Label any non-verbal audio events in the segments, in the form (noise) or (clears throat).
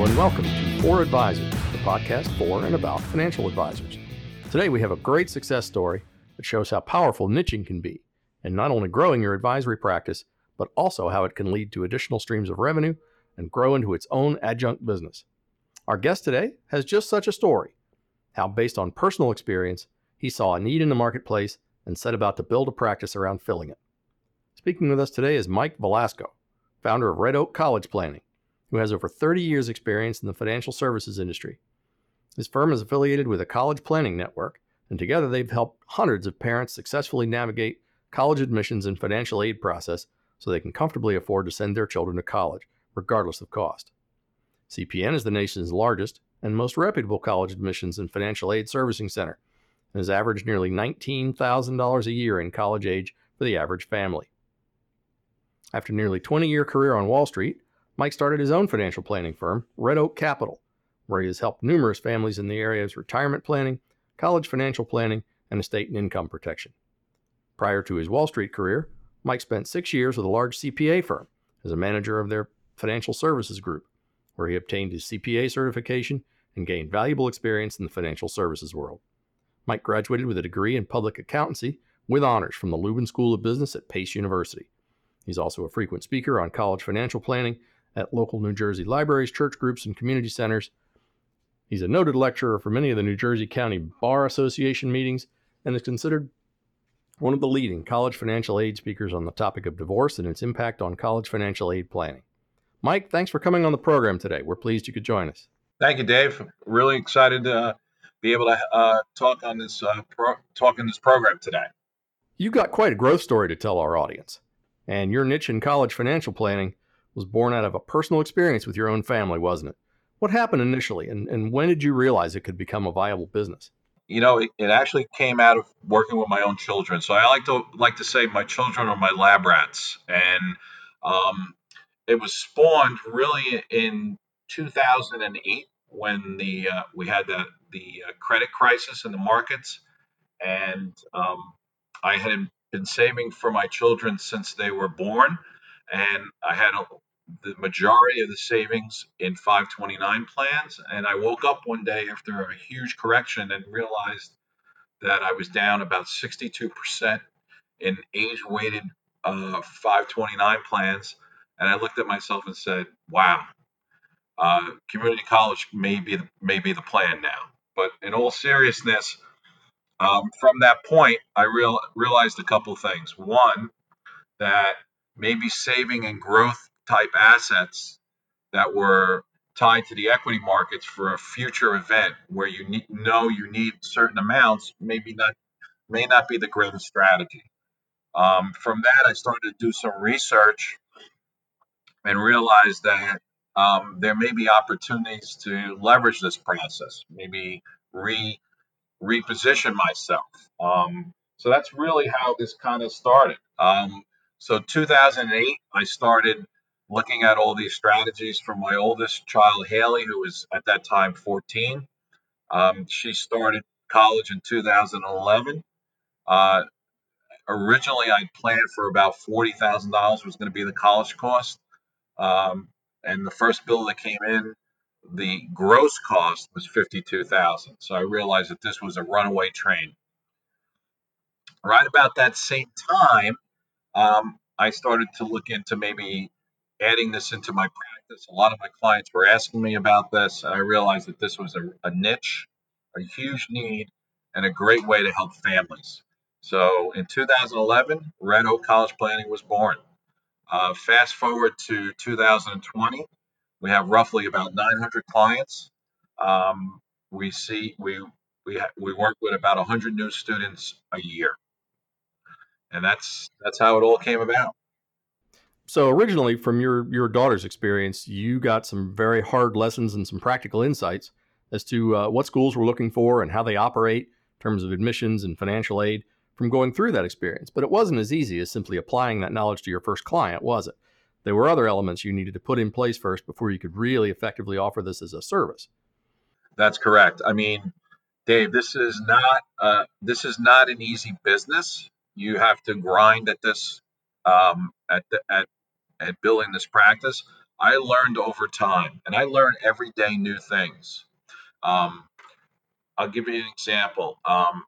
And welcome to For Advisors, the podcast for and about financial advisors. Today we have a great success story that shows how powerful niching can be, and not only growing your advisory practice, but also how it can lead to additional streams of revenue and grow into its own adjunct business. Our guest today has just such a story how, based on personal experience, he saw a need in the marketplace and set about to build a practice around filling it. Speaking with us today is Mike Velasco, founder of Red Oak College Planning who has over 30 years' experience in the financial services industry. His firm is affiliated with a college planning network, and together they've helped hundreds of parents successfully navigate college admissions and financial aid process so they can comfortably afford to send their children to college, regardless of cost. CPN is the nation's largest and most reputable college admissions and financial aid servicing center and has averaged nearly $19,000 a year in college age for the average family. After nearly 20 year career on Wall Street, Mike started his own financial planning firm, Red Oak Capital, where he has helped numerous families in the areas retirement planning, college financial planning, and estate and income protection. Prior to his Wall Street career, Mike spent six years with a large CPA firm as a manager of their financial services group, where he obtained his CPA certification and gained valuable experience in the financial services world. Mike graduated with a degree in public accountancy with honors from the Lubin School of Business at Pace University. He's also a frequent speaker on college financial planning at local New Jersey libraries, church groups, and community centers. He's a noted lecturer for many of the New Jersey County Bar Association meetings and is considered one of the leading college financial aid speakers on the topic of divorce and its impact on college financial aid planning. Mike, thanks for coming on the program today. We're pleased you could join us. Thank you, Dave. Really excited to uh, be able to uh, talk on this uh, pro- talk in this program today. You've got quite a growth story to tell our audience, and your niche in college financial planning was born out of a personal experience with your own family, wasn't it? What happened initially, and, and when did you realize it could become a viable business? You know, it, it actually came out of working with my own children. So I like to like to say my children are my lab rats, and um, it was spawned really in 2008 when the uh, we had the the uh, credit crisis in the markets, and um, I had been saving for my children since they were born and I had a, the majority of the savings in 529 plans. And I woke up one day after a huge correction and realized that I was down about 62% in age weighted uh, 529 plans. And I looked at myself and said, wow, uh, community college may be, the, may be the plan now. But in all seriousness, um, from that point, I real, realized a couple things. One, that maybe saving and growth type assets that were tied to the equity markets for a future event where you need, know you need certain amounts maybe not may not be the greatest strategy. Um, from that i started to do some research and realized that um, there may be opportunities to leverage this process maybe re reposition myself. Um, so that's really how this kind of started. Um, so 2008, I started looking at all these strategies from my oldest child, Haley, who was at that time 14. Um, she started college in 2011. Uh, originally, I planned for about $40,000 was going to be the college cost. Um, and the first bill that came in, the gross cost was 52,000. So I realized that this was a runaway train. Right about that same time, um, I started to look into maybe adding this into my practice. A lot of my clients were asking me about this, I realized that this was a, a niche, a huge need, and a great way to help families. So in 2011, Red Oak College Planning was born. Uh, fast forward to 2020, we have roughly about 900 clients. Um, we see we we ha- we work with about 100 new students a year and that's that's how it all came about. So originally, from your your daughter's experience, you got some very hard lessons and some practical insights as to uh, what schools were looking for and how they operate in terms of admissions and financial aid from going through that experience. But it wasn't as easy as simply applying that knowledge to your first client, was it? There were other elements you needed to put in place first before you could really effectively offer this as a service. That's correct. I mean, Dave, this is not uh, this is not an easy business you have to grind at this um, at, the, at at building this practice. I learned over time, and I learn every day new things. Um, I'll give you an example. Um,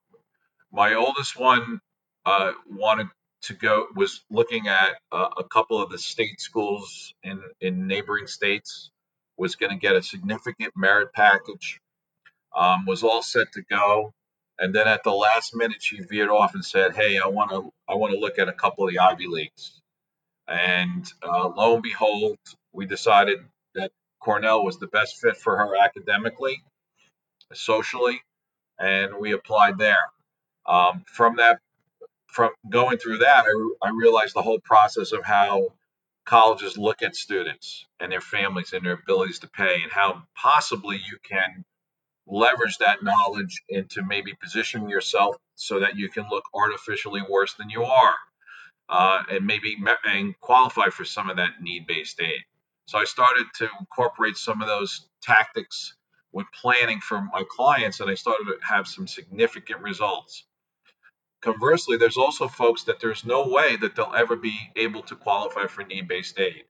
my oldest one uh, wanted to go was looking at uh, a couple of the state schools in in neighboring states was going to get a significant merit package um, was all set to go and then at the last minute she veered off and said hey i want to i want to look at a couple of the ivy leagues. And uh, lo and behold we decided that cornell was the best fit for her academically socially and we applied there. Um, from that from going through that, I, I realized the whole process of how colleges look at students and their families and their abilities to pay, and how possibly you can leverage that knowledge into maybe positioning yourself so that you can look artificially worse than you are, uh, and maybe and qualify for some of that need-based aid. So I started to incorporate some of those tactics when planning for my clients, and I started to have some significant results. Conversely, there's also folks that there's no way that they'll ever be able to qualify for need based aid.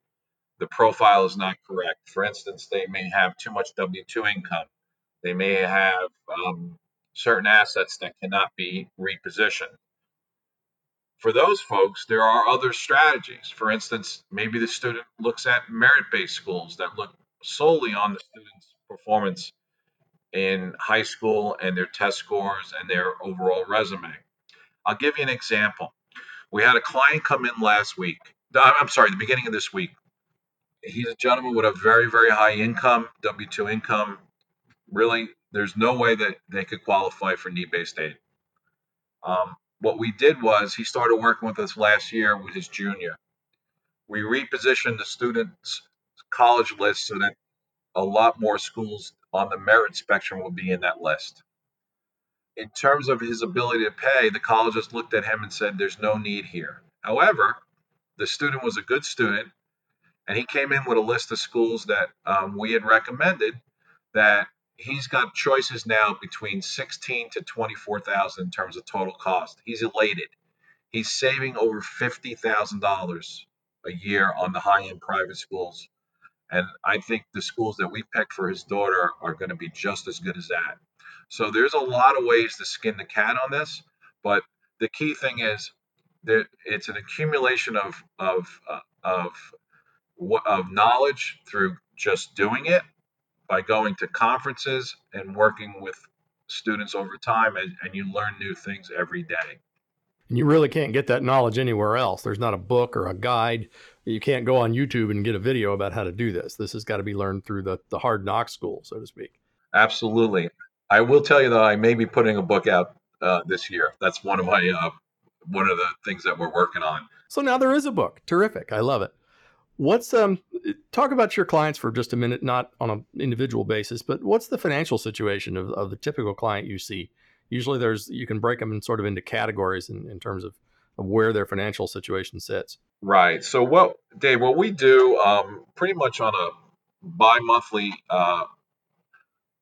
The profile is not correct. For instance, they may have too much W 2 income, they may have um, certain assets that cannot be repositioned. For those folks, there are other strategies. For instance, maybe the student looks at merit based schools that look solely on the student's performance in high school and their test scores and their overall resume. I'll give you an example. We had a client come in last week. I'm sorry, the beginning of this week. He's a gentleman with a very, very high income, W 2 income. Really, there's no way that they could qualify for need based aid. Um, what we did was he started working with us last year with his junior. We repositioned the student's college list so that a lot more schools on the merit spectrum will be in that list in terms of his ability to pay, the colleges looked at him and said, There's no need here. However, the student was a good student, and he came in with a list of schools that um, we had recommended that he's got choices now between 16 to 24,000 in terms of total cost. He's elated. He's saving over $50,000 a year on the high-end private schools. And I think the schools that we picked for his daughter are going to be just as good as that. So there's a lot of ways to skin the cat on this, but the key thing is that it's an accumulation of of uh, of of knowledge through just doing it by going to conferences and working with students over time and, and you learn new things every day and you really can't get that knowledge anywhere else there's not a book or a guide you can't go on youtube and get a video about how to do this this has got to be learned through the, the hard knock school so to speak absolutely I will tell you though, I may be putting a book out uh, this year. That's one of my uh, one of the things that we're working on. So now there is a book. Terrific. I love it. What's um talk about your clients for just a minute, not on an individual basis, but what's the financial situation of, of the typical client you see? Usually there's you can break them in sort of into categories in, in terms of, of where their financial situation sits. Right. So what Dave, what we do um, pretty much on a bi-monthly uh,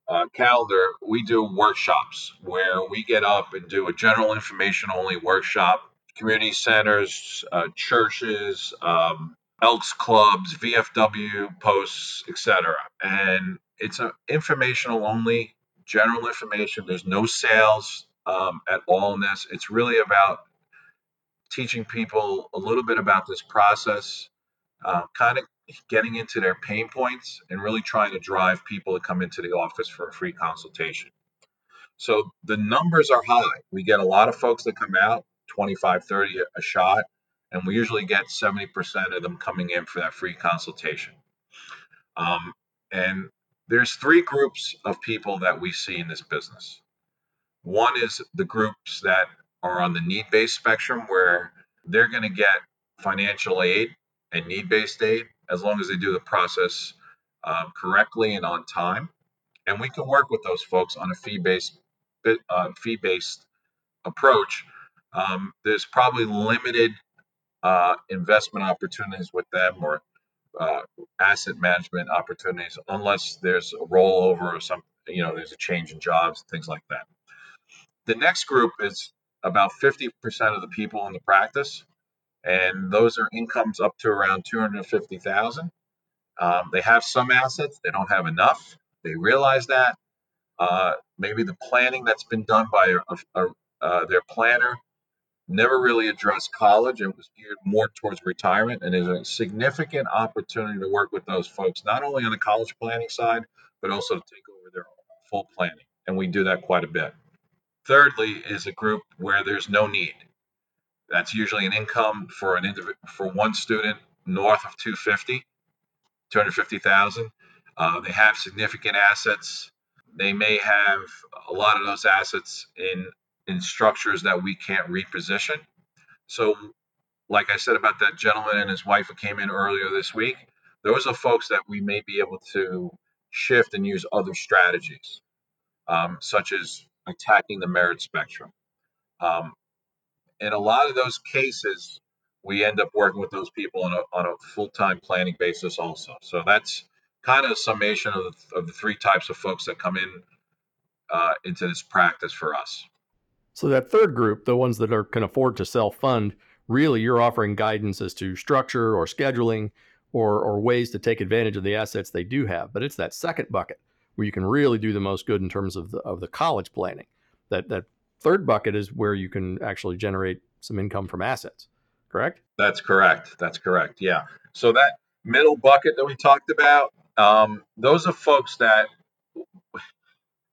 uh, calendar, we do workshops where we get up and do a general information only workshop. Community centers, uh, churches, um, Elks clubs, VFW posts, etc. And it's a informational only, general information. There's no sales um, at all in this. It's really about teaching people a little bit about this process, uh, kind of getting into their pain points and really trying to drive people to come into the office for a free consultation. So the numbers are high. We get a lot of folks that come out, 25, 30 a shot, and we usually get 70% of them coming in for that free consultation. Um, and there's three groups of people that we see in this business. One is the groups that are on the need based spectrum where they're going to get financial aid and need based aid as long as they do the process um, correctly and on time. And we can work with those folks on a fee based uh, fee based approach. Um, there's probably limited uh, investment opportunities with them or uh, asset management opportunities unless there's a rollover or some you know there's a change in jobs things like that. The next group is about 50% of the people in the practice and those are incomes up to around 250,000. Um, they have some assets, they don't have enough. They realize that. Uh, maybe the planning that's been done by a, a, uh, their planner never really addressed college and was geared more towards retirement. And there's a significant opportunity to work with those folks, not only on the college planning side, but also to take over their full planning. And we do that quite a bit. Thirdly, is a group where there's no need. That's usually an income for an indiv- for one student north of 250, 250,000. Uh, they have significant assets. They may have a lot of those assets in in structures that we can't reposition. So, like I said about that gentleman and his wife who came in earlier this week, those are folks that we may be able to shift and use other strategies, um, such as attacking the merit spectrum. Um, in a lot of those cases, we end up working with those people on a, on a full-time planning basis also. So that's kind of a summation of the, of the three types of folks that come in uh, into this practice for us. So that third group, the ones that are can afford to self-fund, really you're offering guidance as to structure or scheduling or or ways to take advantage of the assets they do have. But it's that second bucket where you can really do the most good in terms of the of the college planning. That that third bucket is where you can actually generate some income from assets. Correct? That's correct. That's correct. Yeah. So that middle bucket that we talked about, um, those are folks that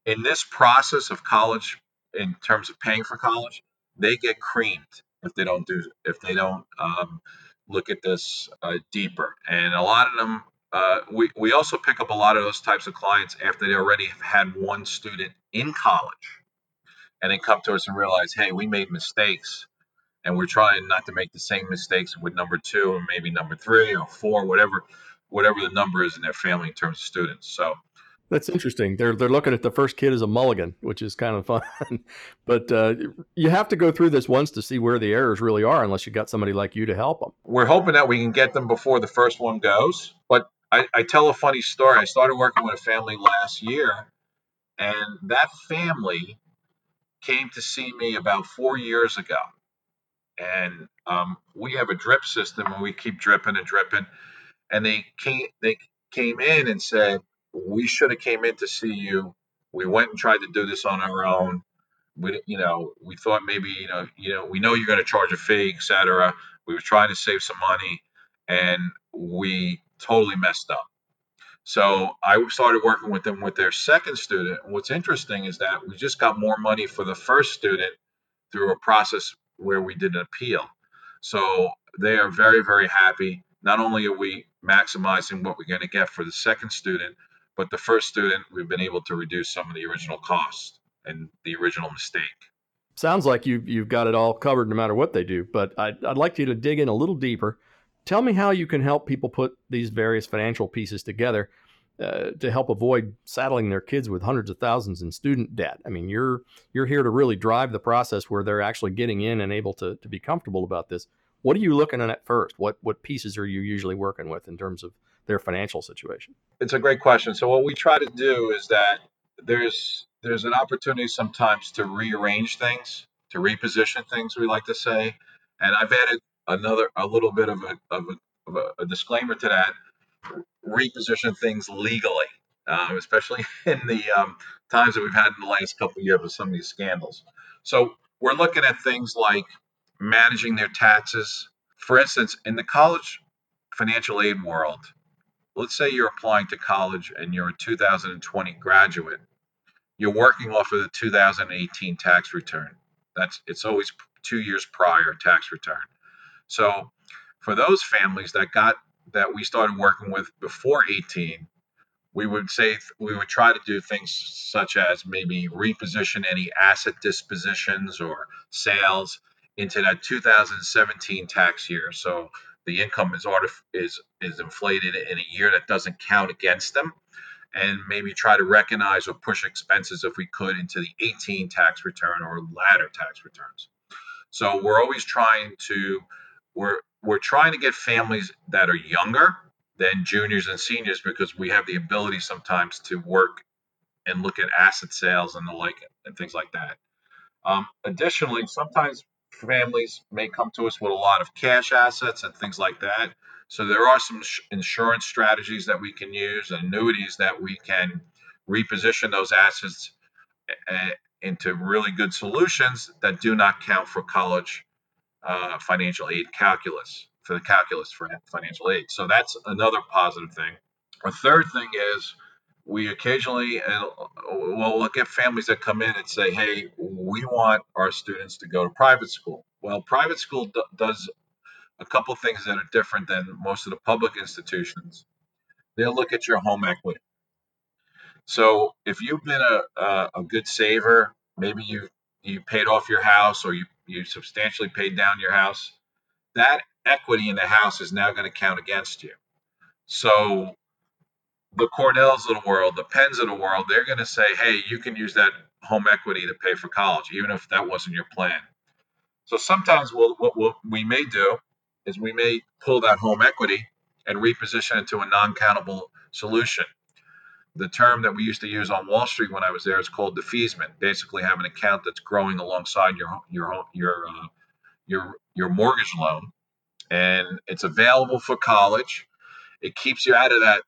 in this process of college in terms of paying for college, they get creamed if they don't do if they don't um, look at this uh, deeper. And a lot of them, uh, we we also pick up a lot of those types of clients after they already have had one student in college, and they come to us and realize, hey, we made mistakes. And we're trying not to make the same mistakes with number two or maybe number three or four, whatever, whatever the number is in their family in terms of students. So that's interesting. They're they're looking at the first kid as a mulligan, which is kind of fun. (laughs) but uh, you have to go through this once to see where the errors really are, unless you got somebody like you to help them. We're hoping that we can get them before the first one goes. But I, I tell a funny story. I started working with a family last year, and that family came to see me about four years ago. And um, we have a drip system, and we keep dripping and dripping. And they came they came in and said we should have came in to see you. We went and tried to do this on our own. We, you know, we thought maybe, you know, you know, we know you're going to charge a fee, etc. We were trying to save some money, and we totally messed up. So I started working with them with their second student. What's interesting is that we just got more money for the first student through a process where we did an appeal. So they are very, very happy. Not only are we maximizing what we're going to get for the second student, but the first student, we've been able to reduce some of the original cost and the original mistake. Sounds like you've, you've got it all covered no matter what they do, but I'd, I'd like you to dig in a little deeper. Tell me how you can help people put these various financial pieces together uh, to help avoid saddling their kids with hundreds of thousands in student debt. I mean, you're you're here to really drive the process where they're actually getting in and able to, to be comfortable about this. What are you looking at first? What what pieces are you usually working with in terms of their financial situation? It's a great question. So what we try to do is that there's there's an opportunity sometimes to rearrange things, to reposition things. We like to say, and I've added another a little bit of a of a, of a, disclaimer to that. Reposition things legally, um, especially (laughs) in the um, times that we've had in the last couple of years with some of these scandals. So we're looking at things like managing their taxes. For instance, in the college financial aid world, let's say you're applying to college and you're a 2020 graduate. You're working off of the 2018 tax return. That's it's always two years prior tax return. So for those families that got that we started working with before 18 we would say we would try to do things such as maybe reposition any asset dispositions or sales into that 2017 tax year. So the income is artif- is is inflated in a year that doesn't count against them. And maybe try to recognize or push expenses if we could into the 18 tax return or latter tax returns. So we're always trying to we're we're trying to get families that are younger than juniors and seniors because we have the ability sometimes to work and look at asset sales and the like and things like that. Um, additionally sometimes families may come to us with a lot of cash assets and things like that. So there are some insurance strategies that we can use, and annuities that we can reposition those assets eh, into really good solutions that do not count for college uh, financial aid calculus for the calculus for financial aid. So that's another positive thing. A third thing is we occasionally well we'll get families that come in and say hey we want our students to go to private school. Well private school d- does a couple things that are different than most of the public institutions. They'll look at your home equity. So if you've been a, a, a good saver maybe you you paid off your house or you, you substantially paid down your house that equity in the house is now going to count against you. So the Cornells of the world, the Penns of the world, they're going to say, hey, you can use that home equity to pay for college, even if that wasn't your plan. So sometimes we'll, what we'll, we may do is we may pull that home equity and reposition it to a non countable solution. The term that we used to use on Wall Street when I was there is called defeasement. Basically, have an account that's growing alongside your your your uh, your your mortgage loan, and it's available for college. It keeps you out of that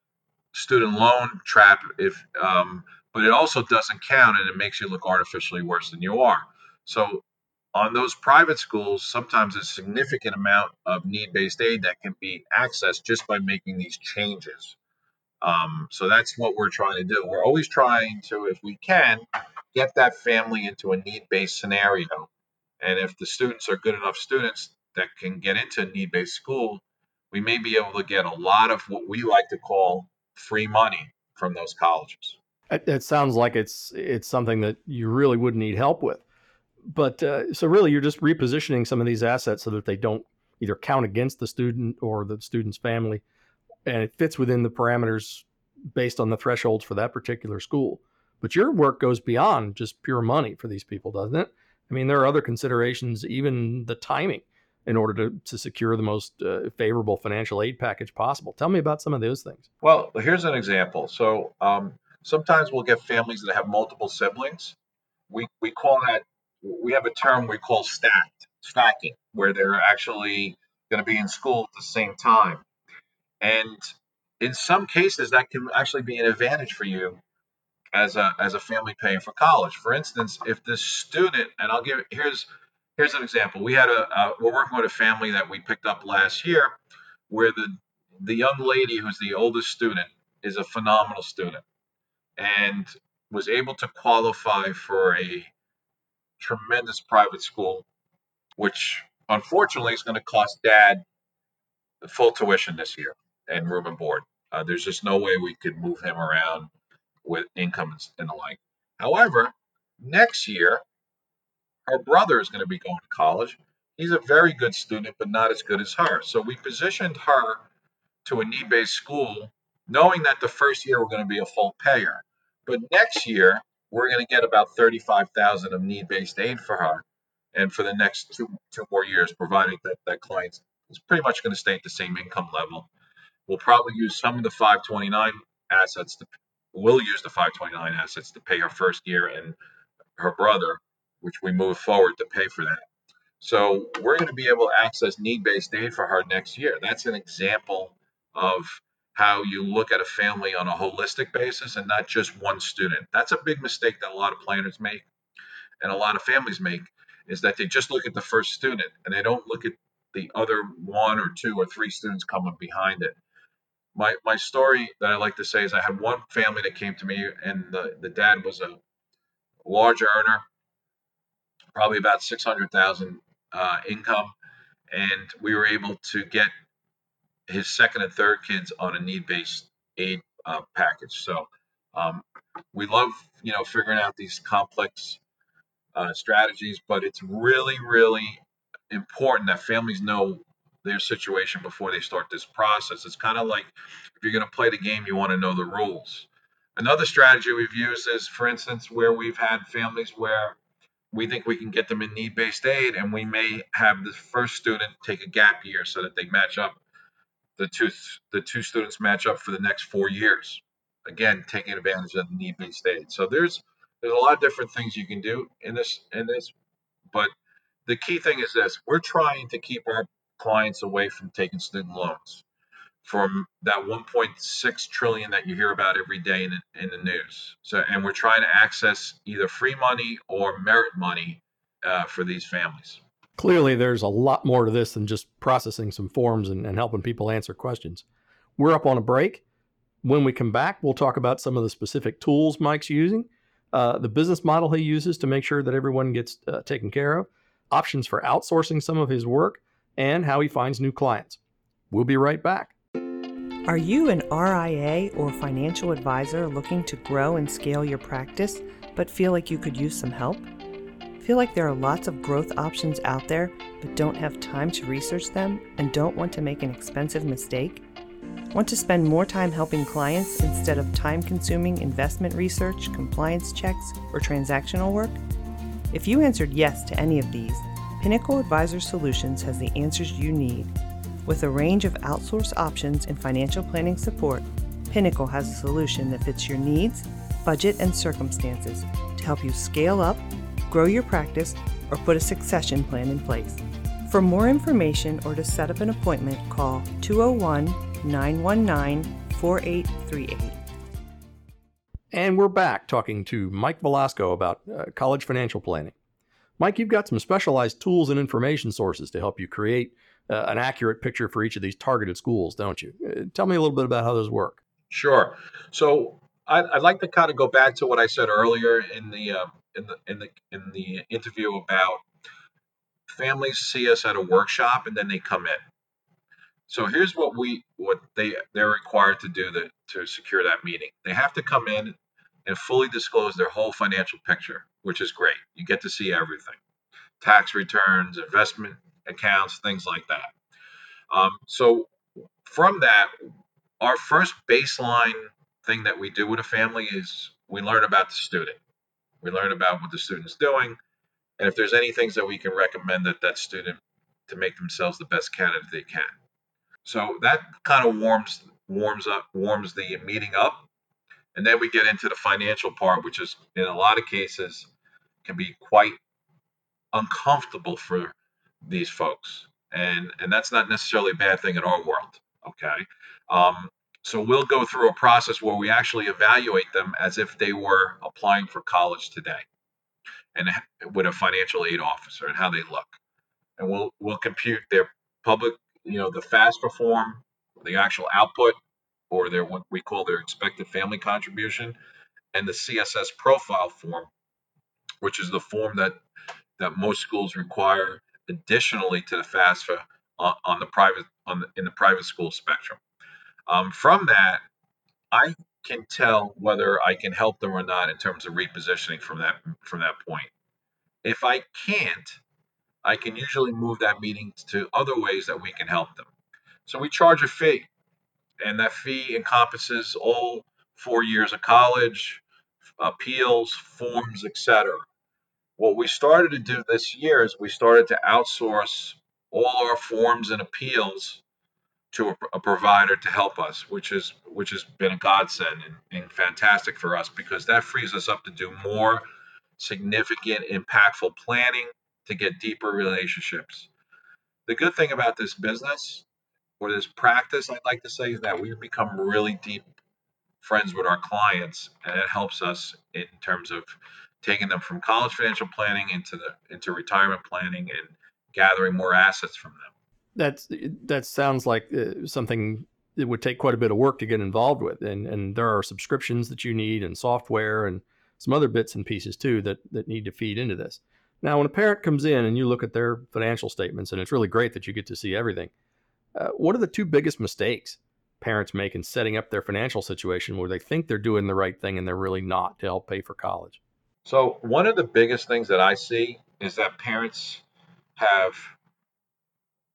student loan trap if um, but it also doesn't count and it makes you look artificially worse than you are. So on those private schools sometimes a significant amount of need-based aid that can be accessed just by making these changes. Um, so that's what we're trying to do. We're always trying to if we can get that family into a need-based scenario. And if the students are good enough students that can get into a need-based school we may be able to get a lot of what we like to call free money from those colleges. It, it sounds like it's it's something that you really would need help with. But uh, so really, you're just repositioning some of these assets so that they don't either count against the student or the student's family, and it fits within the parameters based on the thresholds for that particular school. But your work goes beyond just pure money for these people, doesn't it? I mean, there are other considerations, even the timing in order to, to secure the most uh, favorable financial aid package possible. Tell me about some of those things. Well, here's an example. So um, sometimes we'll get families that have multiple siblings. We, we call that, we have a term we call stacked, stacking, where they're actually going to be in school at the same time. And in some cases, that can actually be an advantage for you as a, as a family paying for college. For instance, if the student, and I'll give, here's, here's an example. We had a uh, we're working with a family that we picked up last year, where the the young lady who's the oldest student is a phenomenal student, and was able to qualify for a tremendous private school, which unfortunately is going to cost dad the full tuition this year and room and board. Uh, there's just no way we could move him around with incomes and the like. However, next year her brother is going to be going to college. He's a very good student, but not as good as her. So we positioned her to a need based school, knowing that the first year we're going to be a full payer. But next year, we're going to get about 35000 of need based aid for her. And for the next two, two more years, providing that that client is pretty much going to stay at the same income level. We'll probably use some of the 529 assets to, we'll use the 529 assets to pay her first year and her brother which we move forward to pay for that. So we're going to be able to access need-based aid for her next year. That's an example of how you look at a family on a holistic basis and not just one student. That's a big mistake that a lot of planners make and a lot of families make is that they just look at the first student and they don't look at the other one or two or three students coming behind it. My, my story that I like to say is I had one family that came to me and the, the dad was a large earner probably about 600,000 uh, income, and we were able to get his second and third kids on a need-based aid uh, package. So um, we love, you know, figuring out these complex uh, strategies, but it's really, really important that families know their situation before they start this process. It's kind of like if you're going to play the game, you want to know the rules. Another strategy we've used is, for instance, where we've had families where we think we can get them in need based aid, and we may have the first student take a gap year so that they match up. The two the two students match up for the next four years. Again, taking advantage of the need based aid. So there's there's a lot of different things you can do in this in this, but the key thing is this: we're trying to keep our clients away from taking student loans. From that 1.6 trillion that you hear about every day in, in the news. So, and we're trying to access either free money or merit money uh, for these families. Clearly, there's a lot more to this than just processing some forms and, and helping people answer questions. We're up on a break. When we come back, we'll talk about some of the specific tools Mike's using, uh, the business model he uses to make sure that everyone gets uh, taken care of, options for outsourcing some of his work, and how he finds new clients. We'll be right back. Are you an RIA or financial advisor looking to grow and scale your practice, but feel like you could use some help? Feel like there are lots of growth options out there, but don't have time to research them and don't want to make an expensive mistake? Want to spend more time helping clients instead of time consuming investment research, compliance checks, or transactional work? If you answered yes to any of these, Pinnacle Advisor Solutions has the answers you need with a range of outsourced options and financial planning support, Pinnacle has a solution that fits your needs, budget, and circumstances to help you scale up, grow your practice, or put a succession plan in place. For more information or to set up an appointment, call 201 919 4838. And we're back talking to Mike Velasco about uh, college financial planning. Mike, you've got some specialized tools and information sources to help you create uh, an accurate picture for each of these targeted schools, don't you? Uh, tell me a little bit about how those work. Sure. So I'd, I'd like to kind of go back to what I said earlier in the uh, in the in the in the interview about families see us at a workshop and then they come in. So here's what we what they they're required to do to, to secure that meeting. They have to come in and fully disclose their whole financial picture, which is great. You get to see everything. Tax returns, investment accounts, things like that. Um, so from that, our first baseline thing that we do with a family is we learn about the student. We learn about what the student's doing, and if there's any things that we can recommend that that student to make themselves the best candidate they can. So that kind of warms warms up warms the meeting up, and then we get into the financial part, which is in a lot of cases can be quite uncomfortable for these folks, and and that's not necessarily a bad thing in our world. Okay, um, so we'll go through a process where we actually evaluate them as if they were applying for college today, and with a financial aid officer and how they look, and we'll we'll compute their public, you know, the FAFSA form, the actual output, or their what we call their expected family contribution, and the CSS profile form, which is the form that that most schools require additionally to the FAFSA on, on the private on the, in the private school spectrum. Um, from that, I can tell whether I can help them or not in terms of repositioning from that from that point. If I can't, I can usually move that meeting to other ways that we can help them. So we charge a fee, and that fee encompasses all four years of college, appeals, forms, etc. What we started to do this year is we started to outsource all our forms and appeals to a, a provider to help us, which is which has been a godsend and, and fantastic for us because that frees us up to do more significant, impactful planning to get deeper relationships. The good thing about this business or this practice, I'd like to say, is that we've become really deep friends with our clients, and it helps us in terms of taking them from college financial planning into the into retirement planning and gathering more assets from them. That's that sounds like uh, something that would take quite a bit of work to get involved with, and and there are subscriptions that you need and software and some other bits and pieces too that that need to feed into this. Now, when a parent comes in and you look at their financial statements, and it's really great that you get to see everything. Uh, what are the two biggest mistakes parents make in setting up their financial situation where they think they're doing the right thing and they're really not to help pay for college? So, one of the biggest things that I see is that parents have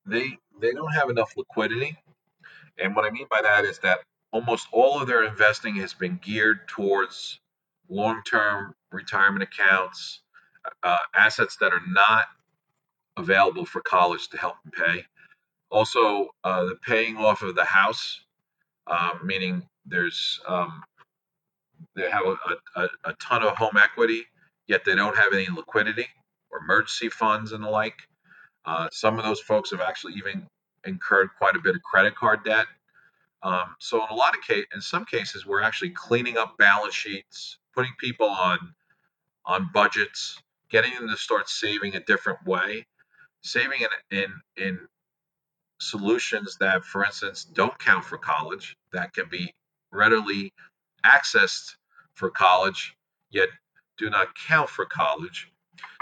they they don't have enough liquidity. And what I mean by that is that almost all of their investing has been geared towards long-term retirement accounts, uh, assets that are not available for college to help them pay. Also, uh, the paying off of the house, uh, meaning there's um, they have a, a, a ton of home equity, yet they don't have any liquidity or emergency funds and the like. Uh, some of those folks have actually even incurred quite a bit of credit card debt. Um, so in a lot of case, in some cases, we're actually cleaning up balance sheets, putting people on on budgets, getting them to start saving a different way, saving in in in solutions that, for instance, don't count for college, that can be readily accessed for college, yet do not count for college,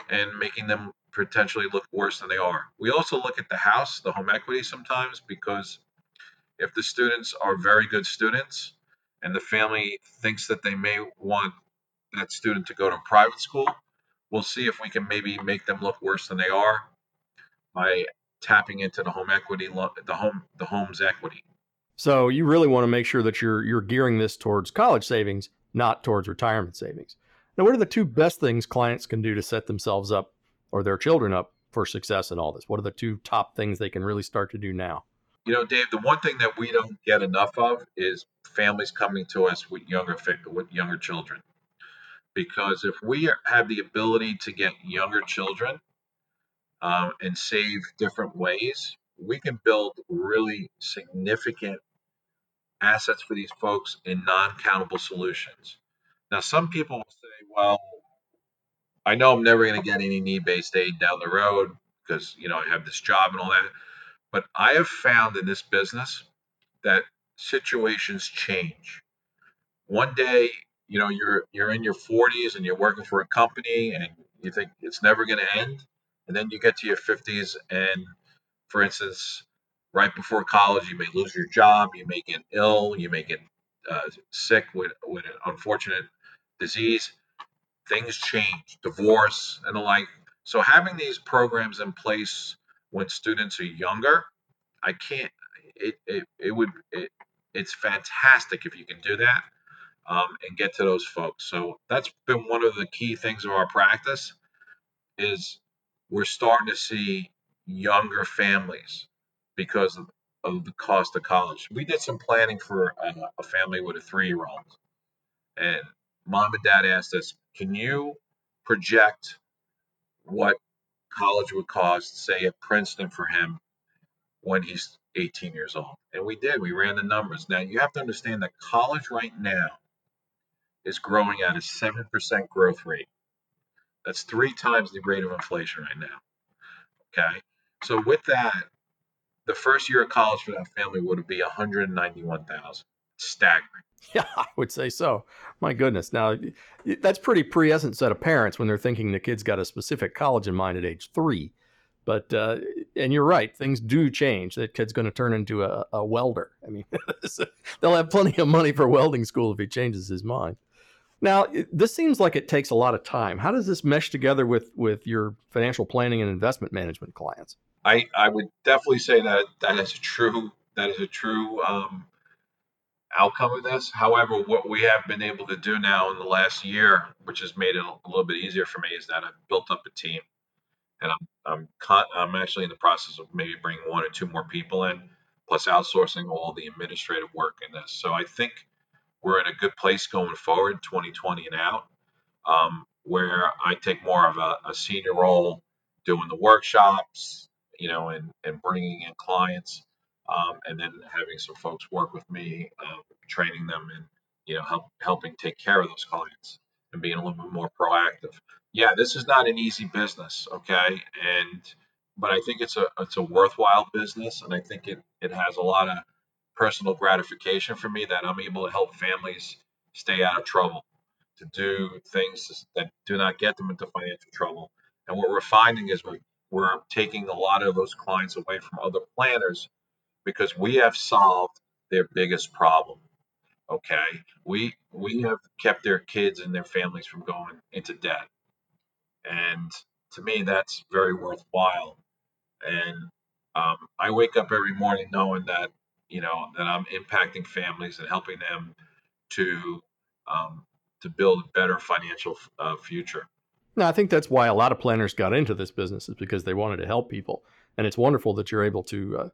and making them potentially look worse than they are. We also look at the house, the home equity sometimes, because if the students are very good students and the family thinks that they may want that student to go to a private school, we'll see if we can maybe make them look worse than they are by tapping into the home equity, the home, the home's equity. So you really want to make sure that you're you're gearing this towards college savings, not towards retirement savings. Now, what are the two best things clients can do to set themselves up or their children up for success in all this? What are the two top things they can really start to do now? You know, Dave, the one thing that we don't get enough of is families coming to us with younger with younger children. Because if we have the ability to get younger children um, and save different ways, we can build really significant assets for these folks in non-countable solutions. Now, some people will say, well, I know I'm never going to get any need-based aid down the road because, you know, I have this job and all that. But I have found in this business that situations change. One day, you know, you're you're in your 40s and you're working for a company and you think it's never going to end, and then you get to your 50s and for instance, right before college, you may lose your job, you may get ill, you may get uh, sick with, with an unfortunate disease. Things change, divorce, and the like. So, having these programs in place when students are younger, I can't, it, it, it would, it, it's fantastic if you can do that um, and get to those folks. So, that's been one of the key things of our practice is we're starting to see younger families because of, of the cost of college. We did some planning for a, a family with a three year old, and mom and dad asked us, Can you project what college would cost, say at Princeton for him when he's 18 years old? And we did. We ran the numbers. Now, you have to understand that college right now is growing at a 7% growth rate. That's three times the rate of inflation right now. Okay. So with that, the first year of college for that family would be 191,000. Staggering. (laughs) Yeah, I would say so. My goodness. Now, that's pretty prescient set of parents when they're thinking the kid's got a specific college in mind at age three. But, uh, and you're right, things do change. That kid's going to turn into a, a welder. I mean, (laughs) they'll have plenty of money for welding school if he changes his mind. Now, this seems like it takes a lot of time. How does this mesh together with with your financial planning and investment management clients? I, I would definitely say that that is a true that is a true um, outcome of this. However, what we have been able to do now in the last year, which has made it a little bit easier for me, is that I've built up a team, and I'm I'm con- I'm actually in the process of maybe bringing one or two more people in, plus outsourcing all the administrative work in this. So I think we're in a good place going forward, 2020 and out, um, where I take more of a, a, senior role doing the workshops, you know, and, and bringing in clients, um, and then having some folks work with me, uh, training them and, you know, help, helping take care of those clients and being a little bit more proactive. Yeah, this is not an easy business, okay? And, but I think it's a, it's a worthwhile business. And I think it, it has a lot of personal gratification for me that I'm able to help families stay out of trouble, to do things that do not get them into financial trouble. And what we're finding is we're, we're taking a lot of those clients away from other planners because we have solved their biggest problem. Okay, we we have kept their kids and their families from going into debt, and to me that's very worthwhile. And um, I wake up every morning knowing that you know that I'm impacting families and helping them to um, to build a better financial uh, future. Now, I think that's why a lot of planners got into this business is because they wanted to help people, and it's wonderful that you're able to uh,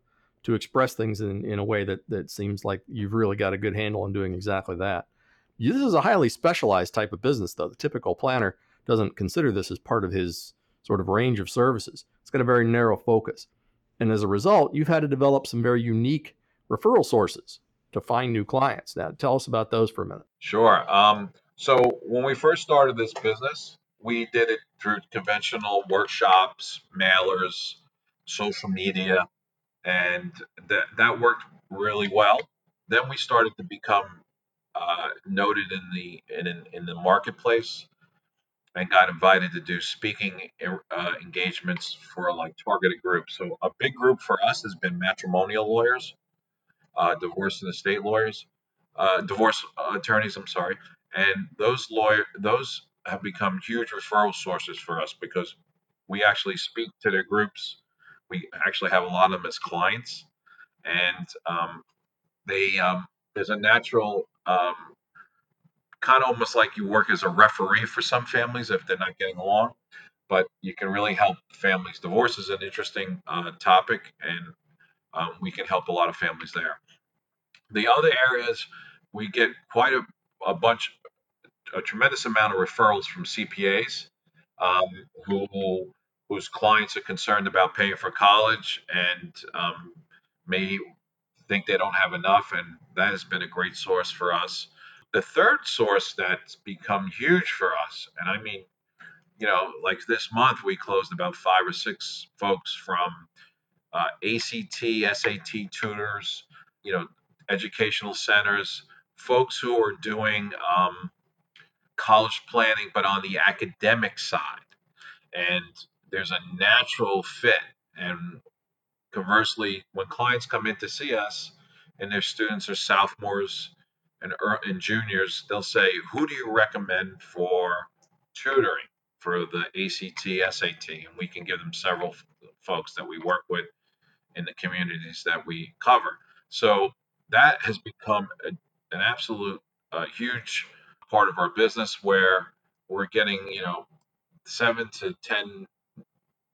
to express things in, in a way that that seems like you've really got a good handle on doing exactly that. This is a highly specialized type of business, though. The typical planner doesn't consider this as part of his sort of range of services. It's got a very narrow focus. And as a result, you've had to develop some very unique referral sources to find new clients. Now, tell us about those for a minute. Sure. Um, so when we first started this business, we did it through conventional workshops, mailers, social media, and that that worked really well. Then we started to become uh, noted in the in in the marketplace and got invited to do speaking uh, engagements for like targeted groups. So a big group for us has been matrimonial lawyers, uh, divorce and estate lawyers, uh, divorce attorneys. I'm sorry, and those lawyer those have become huge referral sources for us because we actually speak to their groups. We actually have a lot of them as clients, and um, they um, there's a natural um, kind of almost like you work as a referee for some families if they're not getting along, but you can really help families. Divorce is an interesting uh, topic, and um, we can help a lot of families there. The other areas we get quite a, a bunch, a tremendous amount of referrals from CPAs um, who whose clients are concerned about paying for college and um, may think they don't have enough, and that has been a great source for us. The third source that's become huge for us, and I mean, you know, like this month we closed about five or six folks from uh, ACT, SAT tutors, you know, educational centers, folks who are doing um, college planning, but on the academic side. And there's a natural fit. And conversely, when clients come in to see us and their students are sophomores and, and juniors, they'll say, Who do you recommend for tutoring for the ACT, SAT? And we can give them several folks that we work with in the communities that we cover. So that has become a, an absolute uh, huge part of our business where we're getting, you know, seven to 10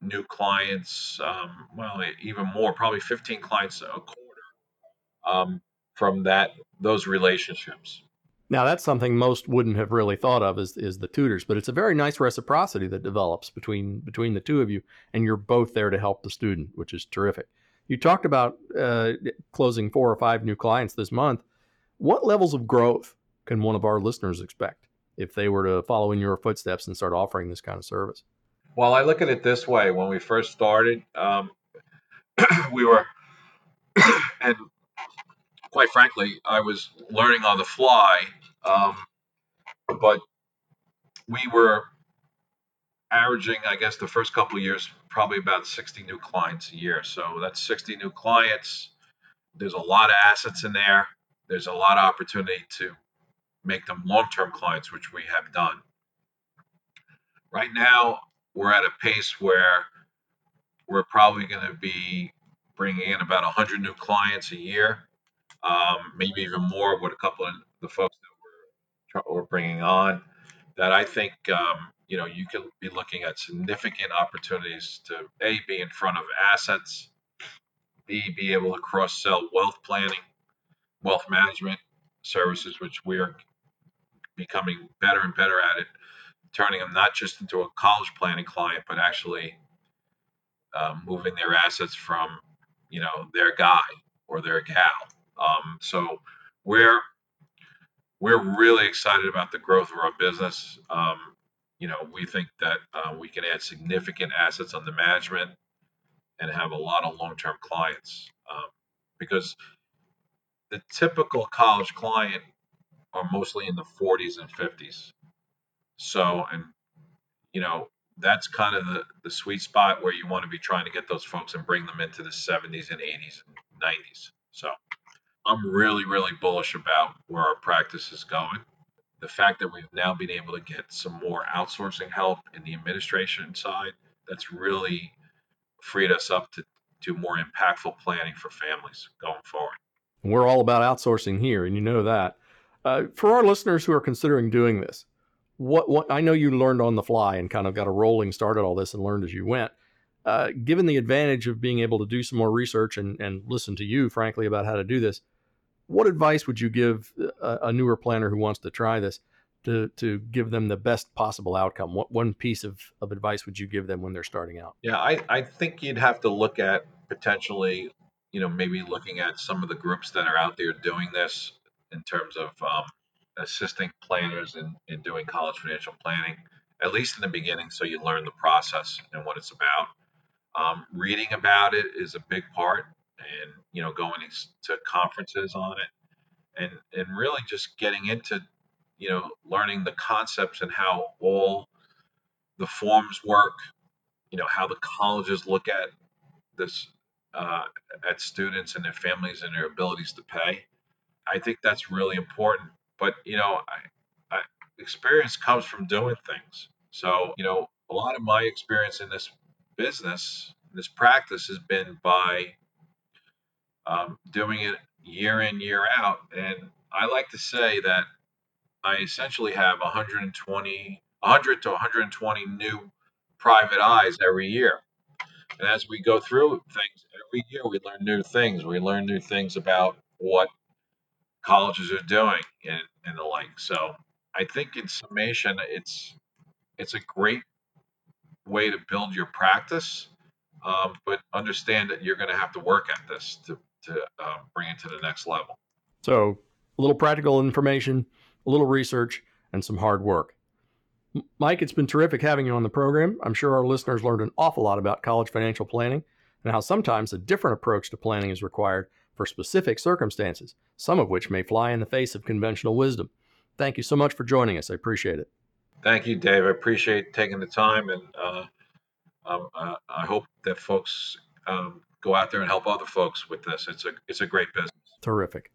new clients, um, well, even more, probably 15 clients a quarter um, from that those relationships. Now that's something most wouldn't have really thought of is, is the tutors, but it's a very nice reciprocity that develops between between the two of you, and you're both there to help the student, which is terrific. You talked about uh, closing four or five new clients this month. What levels of growth can one of our listeners expect if they were to follow in your footsteps and start offering this kind of service? Well, I look at it this way: when we first started, um, (clears throat) we were, (clears throat) and quite frankly, I was learning on the fly. Um, but we were averaging, I guess, the first couple of years, probably about 60 new clients a year. So that's 60 new clients. There's a lot of assets in there. There's a lot of opportunity to make them long term clients, which we have done. Right now, we're at a pace where we're probably going to be bringing in about 100 new clients a year um, maybe even more with a couple of the folks that we're, we're bringing on. That I think um, you know you can be looking at significant opportunities to a be in front of assets, b be able to cross sell wealth planning, wealth management services, which we are becoming better and better at it, turning them not just into a college planning client, but actually uh, moving their assets from you know their guy or their gal um, so we're we're really excited about the growth of our business. Um, you know, we think that uh, we can add significant assets under management and have a lot of long-term clients um, because the typical college client are mostly in the 40s and 50s. So, and you know, that's kind of the, the sweet spot where you want to be trying to get those folks and bring them into the 70s and 80s and 90s. So, I'm really, really bullish about where our practice is going. The fact that we've now been able to get some more outsourcing help in the administration side, that's really freed us up to do more impactful planning for families going forward. We're all about outsourcing here, and you know that. Uh, for our listeners who are considering doing this, what, what I know you learned on the fly and kind of got a rolling start at all this and learned as you went. Uh, given the advantage of being able to do some more research and, and listen to you, frankly, about how to do this, what advice would you give a, a, newer planner who wants to try this to to give them the best possible outcome? What one piece of, of advice would you give them when they're starting out? Yeah, I, I think you'd have to look at potentially, you know, maybe looking at some of the groups that are out there doing this in terms of um, assisting planners in, in doing college financial planning, at least in the beginning, so you learn the process and what it's about. Um, reading about it is a big part, and you know, going to conferences on it, and and really just getting into, you know, learning the concepts and how all the forms work, you know, how the colleges look at this uh, at students and their families and their abilities to pay. I think that's really important. But you know, I, I, experience comes from doing things. So you know, a lot of my experience in this business, this practice, has been by um, doing it year in year out. And I like to say that I essentially have 120, 100 to 120 new private eyes every year. And as we go through things every year, we learn new things. We learn new things about what colleges are doing and, and the like. So I think in summation, it's it's a great way to build your practice, um, but understand that you're going to have to work at this to to uh, bring it to the next level. So a little practical information, a little research, and some hard work. Mike, it's been terrific having you on the program. I'm sure our listeners learned an awful lot about college financial planning and how sometimes a different approach to planning is required for specific circumstances, some of which may fly in the face of conventional wisdom. Thank you so much for joining us. I appreciate it. Thank you, Dave. I appreciate taking the time, and uh, um, uh, I hope that folks um, go out there and help other folks with this. It's a it's a great business. Terrific.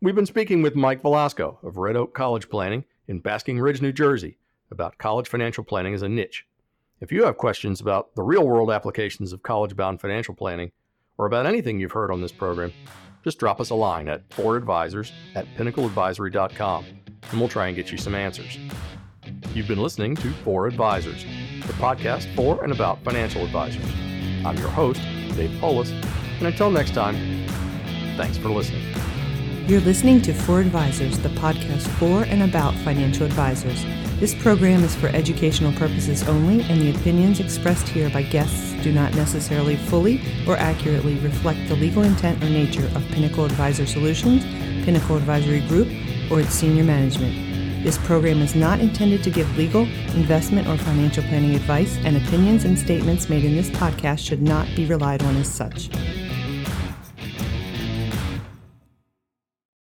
We've been speaking with Mike Velasco of Red Oak College Planning in Basking Ridge, New Jersey, about college financial planning as a niche. If you have questions about the real world applications of college bound financial planning, or about anything you've heard on this program, just drop us a line at foradvisors at pinnacleadvisory.com and we'll try and get you some answers. You've been listening to For Advisors, the podcast for and about financial advisors. I'm your host, Dave Polis, and until next time, thanks for listening. You're listening to For Advisors, the podcast for and about financial advisors. This program is for educational purposes only, and the opinions expressed here by guests do not necessarily fully or accurately reflect the legal intent or nature of Pinnacle Advisor Solutions, Pinnacle Advisory Group, or its senior management. This program is not intended to give legal, investment, or financial planning advice, and opinions and statements made in this podcast should not be relied on as such.